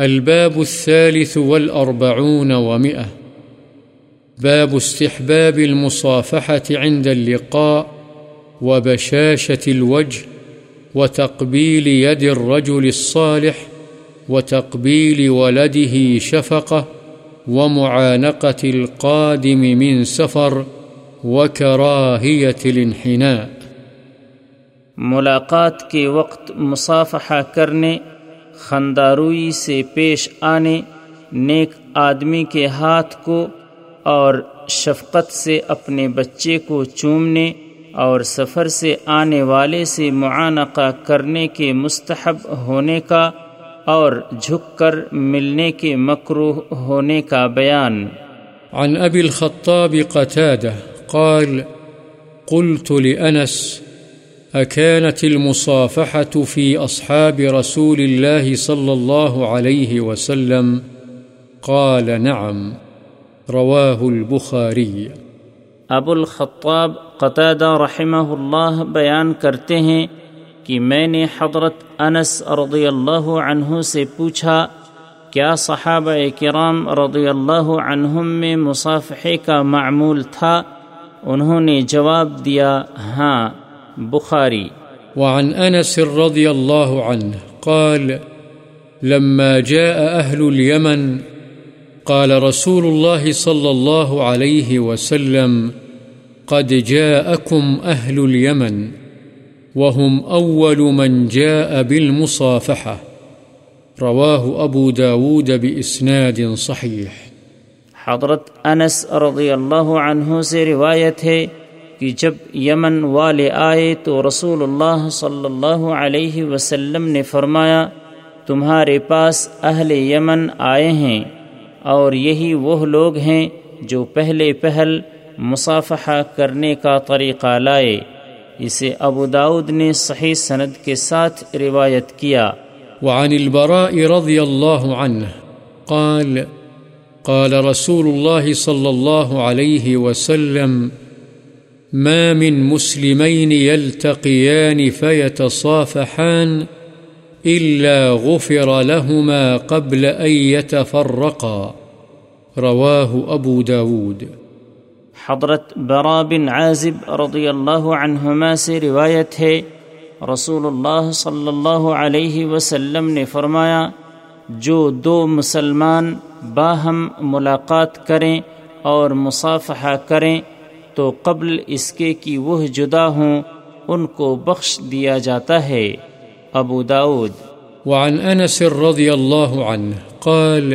الباب الثالث والأربعون ومئة. باب استحباب المصافحة عند اللقاء وبشاشة الوجه وتقبيل يد الرجل الصالح وتقبيل ولده شفقة ومعانقة القادم من سفر وكراهية الانحناء. ملاقات کے وقت مصافحہ کرنے خنداروئی سے پیش آنے، نیک آدمی کے ہاتھ کو اور شفقت سے اپنے بچے کو چومنے اور سفر سے آنے والے سے معانقہ کرنے کے مستحب ہونے کا اور جھک کر ملنے کے مکروح ہونے کا بیان۔ عن أبي الخطاب قتادة قال، قلت لأنس أكانت المصافحة في أصحاب رسول الله صلى الله عليه وسلم؟ قال نعم، رواه البخاري. ابو الخطاب قطادہ رحمہ اللہ بیان کرتے ہیں کہ میں نے حضرت انس رضی اللہ عنہ سے پوچھا، کیا صحابہ کرام رضی اللہ عنہم میں مصافحے کا معمول تھا؟ انہوں نے جواب دیا ہاں۔ بخاری۔ وعن أنس رضي الله عنه قال لما جاء أهل اليمن قال رسول الله صلى الله عليه وسلم قد جاءكم أهل اليمن وهم أول من جاء بالمصافحة رواه أبو داود بإسناد صحيح حضرت انس رضی اللہ عنہ سے روایت ہے کہ جب یمن والے آئے تو رسول اللہ صلی اللہ علیہ وسلم نے فرمایا، تمہارے پاس اہل یمن آئے ہیں اور یہی وہ لوگ ہیں جو پہلے پہل مصافحہ کرنے کا طریقہ لائے۔ اسے ابو داود نے صحیح سند کے ساتھ روایت کیا۔ وعن البراء رضي الله عنه قال قال رسول الله صلى الله عليه وسلم ما من مسلمين يلتقيان فيتصافحان إلا غفر لهما قبل أن يتفرقا. رواه أبو داود. حضرت برا بن عازب رضی اللہ عنہما سے روایت ہے، رسول اللہ صلی اللہ علیہ وسلم نے فرمایا، جو دو مسلمان باہم ملاقات کریں اور مصافحہ کریں تو قبل اس کے کہ وہ جدا ہوں، ان کو بخش دیا جاتا ہے۔ ابو داود وعن أنس رضي الله عنه قال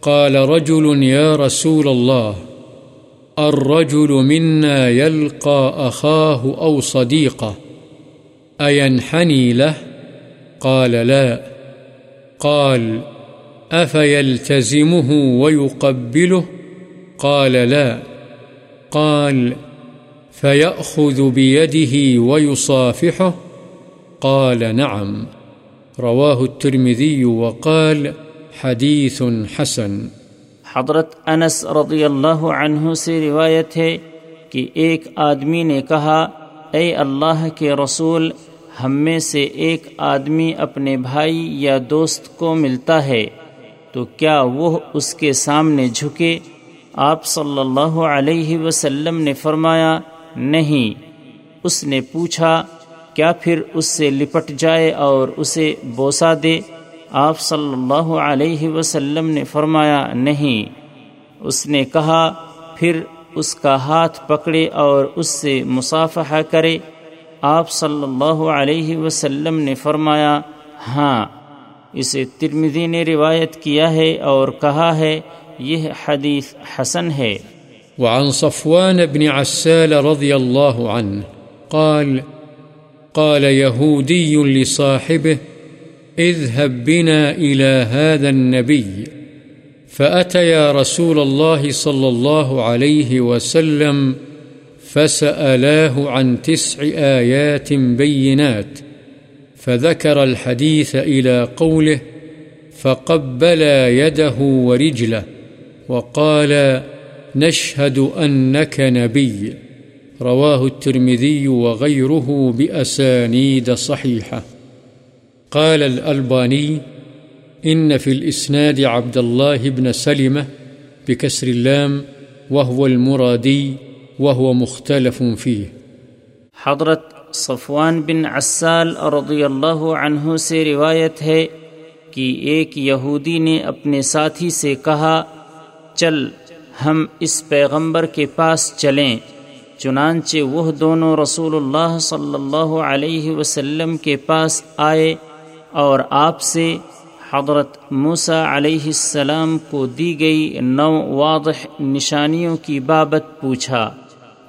قال رجل يا رسول الله الرجل منا يلقى أخاه أو صديقه أينحني له قال، لا۔ قال أفيلتزمه ويقبله قال، لا۔ قال، فيأخذ بيده ويصافحه؟ قال، نعم. رواه الترمذي وقال، حديث حسن. حضرت انس رضی اللہ عنہ سے روایت ہے کہ ایک آدمی نے کہا، اے اللہ کے رسول، ہم میں سے ایک آدمی اپنے بھائی یا دوست کو ملتا ہے، تو کیا وہ اس کے سامنے جھکے؟ آپ صلی اللہ علیہ وسلم نے فرمایا، نہیں۔ اس نے پوچھا، کیا پھر اس سے لپٹ جائے اور اسے بوسا دے؟ آپ صلی اللہ علیہ وسلم نے فرمایا، نہیں۔ اس نے کہا، پھر اس کا ہاتھ پکڑے اور اس سے مصافحہ کرے۔ آپ صلی اللہ علیہ وسلم نے فرمایا ہاں۔ اسے ترمذی نے روایت کیا ہے اور کہا ہے یہ حدیث حسن ہے۔ وعن صفوان بن عسال رضي الله عنه قال قال يهودي لصاحبه، اذهب بنا إلى هذا النبي فأتيا رسول الله صلى الله عليه وسلم، فسألاه عن تسع آيات بينات فذكر الحديث إلى قوله فقبلا يده ورجله۔ وقال نشهد أنك نبي. رواه الترمذي وغيره بأسانيد صحيحة. قال الألباني إن في الإسناد عبد الله بن سلمة بكسر اللام، وهو المرادي، وهو مختلف فيه. حضرت صفوان بن عسال رضی اللہ عنہ سے روایت ہے کہ ایک یہودی نے اپنے ساتھی سے کہا چل، ہم اس پیغمبر کے پاس چلیں۔ چنانچہ وہ دونوں رسول اللہ صلی اللہ علیہ وسلم کے پاس آئے اور آپ سے حضرت موسیٰ علیہ السلام کو دی گئی نو واضح نشانیوں کی بابت پوچھا۔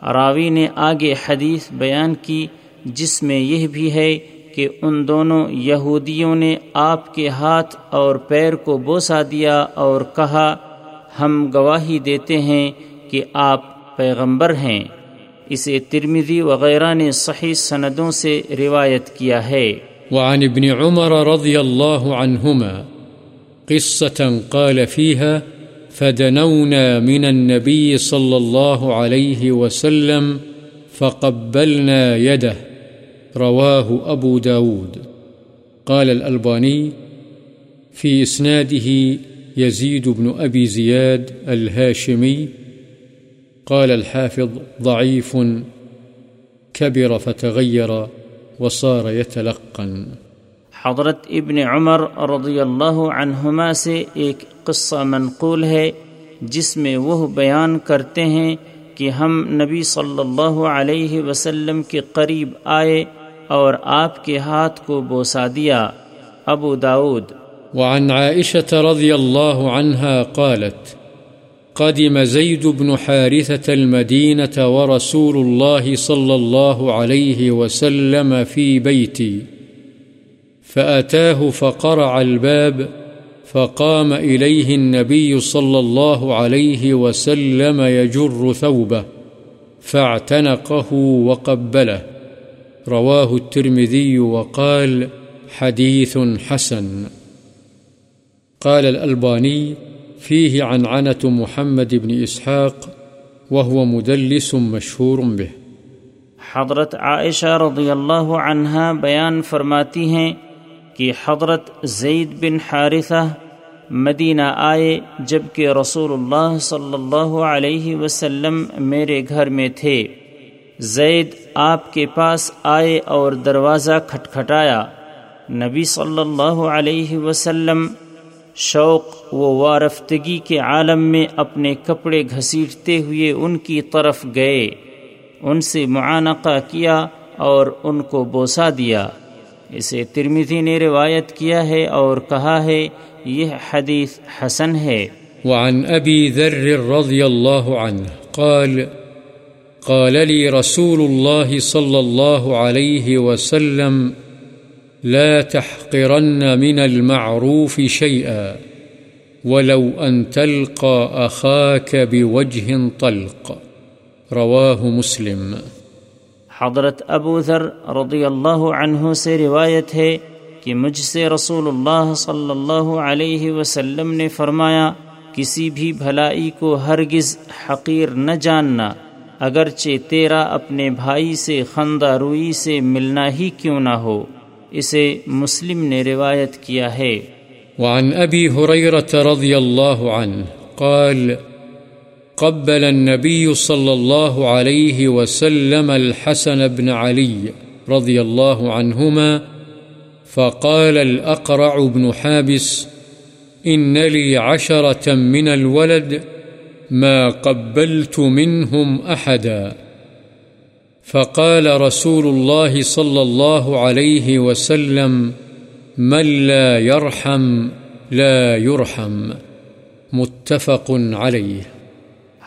راوی نے آگے حدیث بیان کی، جس میں یہ بھی ہے کہ ان دونوں یہودیوں نے آپ کے ہاتھ اور پیر کو بوسا دیا اور کہا ہم گواہی دیتے ہیں کہ آپ پیغمبر ہیں۔ اسے ترمیدی وغیرہ نے صحیح سندوں سے روایت کیا ہے۔ وعن ابن عمر رضی اللہ عنہما قصة قال فيها فدنونا من النبي صلى الله عليه وسلم فقبلنا يده رواه أبو داود۔ قال الألباني في إسناده يزيد بن أبي زياد الهاشمي قال الحافظ ضعيف كبر فتغير وصار يتلقن حضرت ابن عمر رضی اللہ عنہما سے ایک قصہ منقول ہے جس میں وہ بیان کرتے ہیں کہ ہم نبی صلی اللہ علیہ وسلم کے قریب آئے اور آپ کے ہاتھ کو بوسا دیا۔ ابو داود وعن عائشة رضي الله عنها قالت قدم زيد بن حارثة المدينة ورسول الله صلى الله عليه وسلم في بيتي، فأتاه فقرع الباب فقام إليه النبي صلى الله عليه وسلم يجر ثوبه فاعتنقه وقبله. رواه الترمذي وقال حديث حسن. قال الألباني فيه عن عنة محمد بن إسحاق وهو مدلس مشهور به. حضرت عائشہ رضی اللہ عنہا بیان فرماتی ہیں کہ حضرت زید بن حارثہ مدینہ آئے جبکہ رسول اللہ صلی اللہ علیہ وسلم میرے گھر میں تھے۔ زید آپ کے پاس آئے اور دروازہ کھٹکھٹایا۔ نبی صلی اللہ علیہ وسلم شوق و وارفتگی کے عالم میں اپنے کپڑے گھسیٹتے ہوئے ان کی طرف گئے۔ ان سے معانقہ کیا اور ان کو بوسا دیا۔ اسے ترمیدی نے روایت کیا ہے اور کہا ہے، یہ حدیث حسن ہے۔ وعن ابی ذر رضی اللہ عنہ قال قال لي رسول الله صلى الله عليه وسلم لا تحقرن من المعروف شيئا ولو أن تلقى أخاك بوجه طلق. رواه مسلم. حضرت ابو ذر رضی اللہ عنہ سے روایت ہے کہ مجھ سے رسول اللہ صلی اللہ علیہ وسلم نے فرمایا، کسی بھی بھلائی کو ہرگز حقیر نہ جاننا، اگرچہ تیرا اپنے بھائی سے خندہ روئی سے ملنا ہی کیوں نہ ہو۔ اسے مسلم نے روایت کیا ہے۔ وعن ابی حریرت رضی اللہ عنہ قال، قبل النبي صلى الله عليه وسلم الحسن بن علي رضي الله عنهما فقال الأقرع بن حابس إن لي عشرة من الولد، ما قبلت منهم أحدا فقال رسول الله صلى الله عليه وسلم، من لا يرحم لا يرحم. متفق عليه.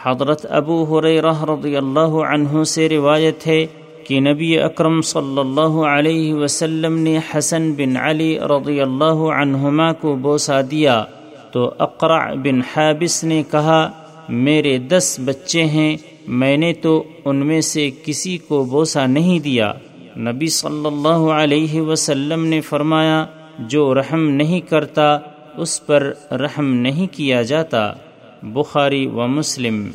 حضرت ابو حریرہ رضی اللہ عنہ سے روایت ہے کہ نبی اکرم صلی اللہ علیہ وسلم نے حسن بن علی رضی اللہ عنہما کو بوسا دیا۔ تو اقرع بن حابس نے کہا، میرے دس بچے ہیں میں نے تو ان میں سے کسی کو بوسہ نہیں دیا۔ نبی صلی اللہ علیہ وسلم نے فرمایا، جو رحم نہیں کرتا، اس پر رحم نہیں کیا جاتا۔ بخاری و مسلم۔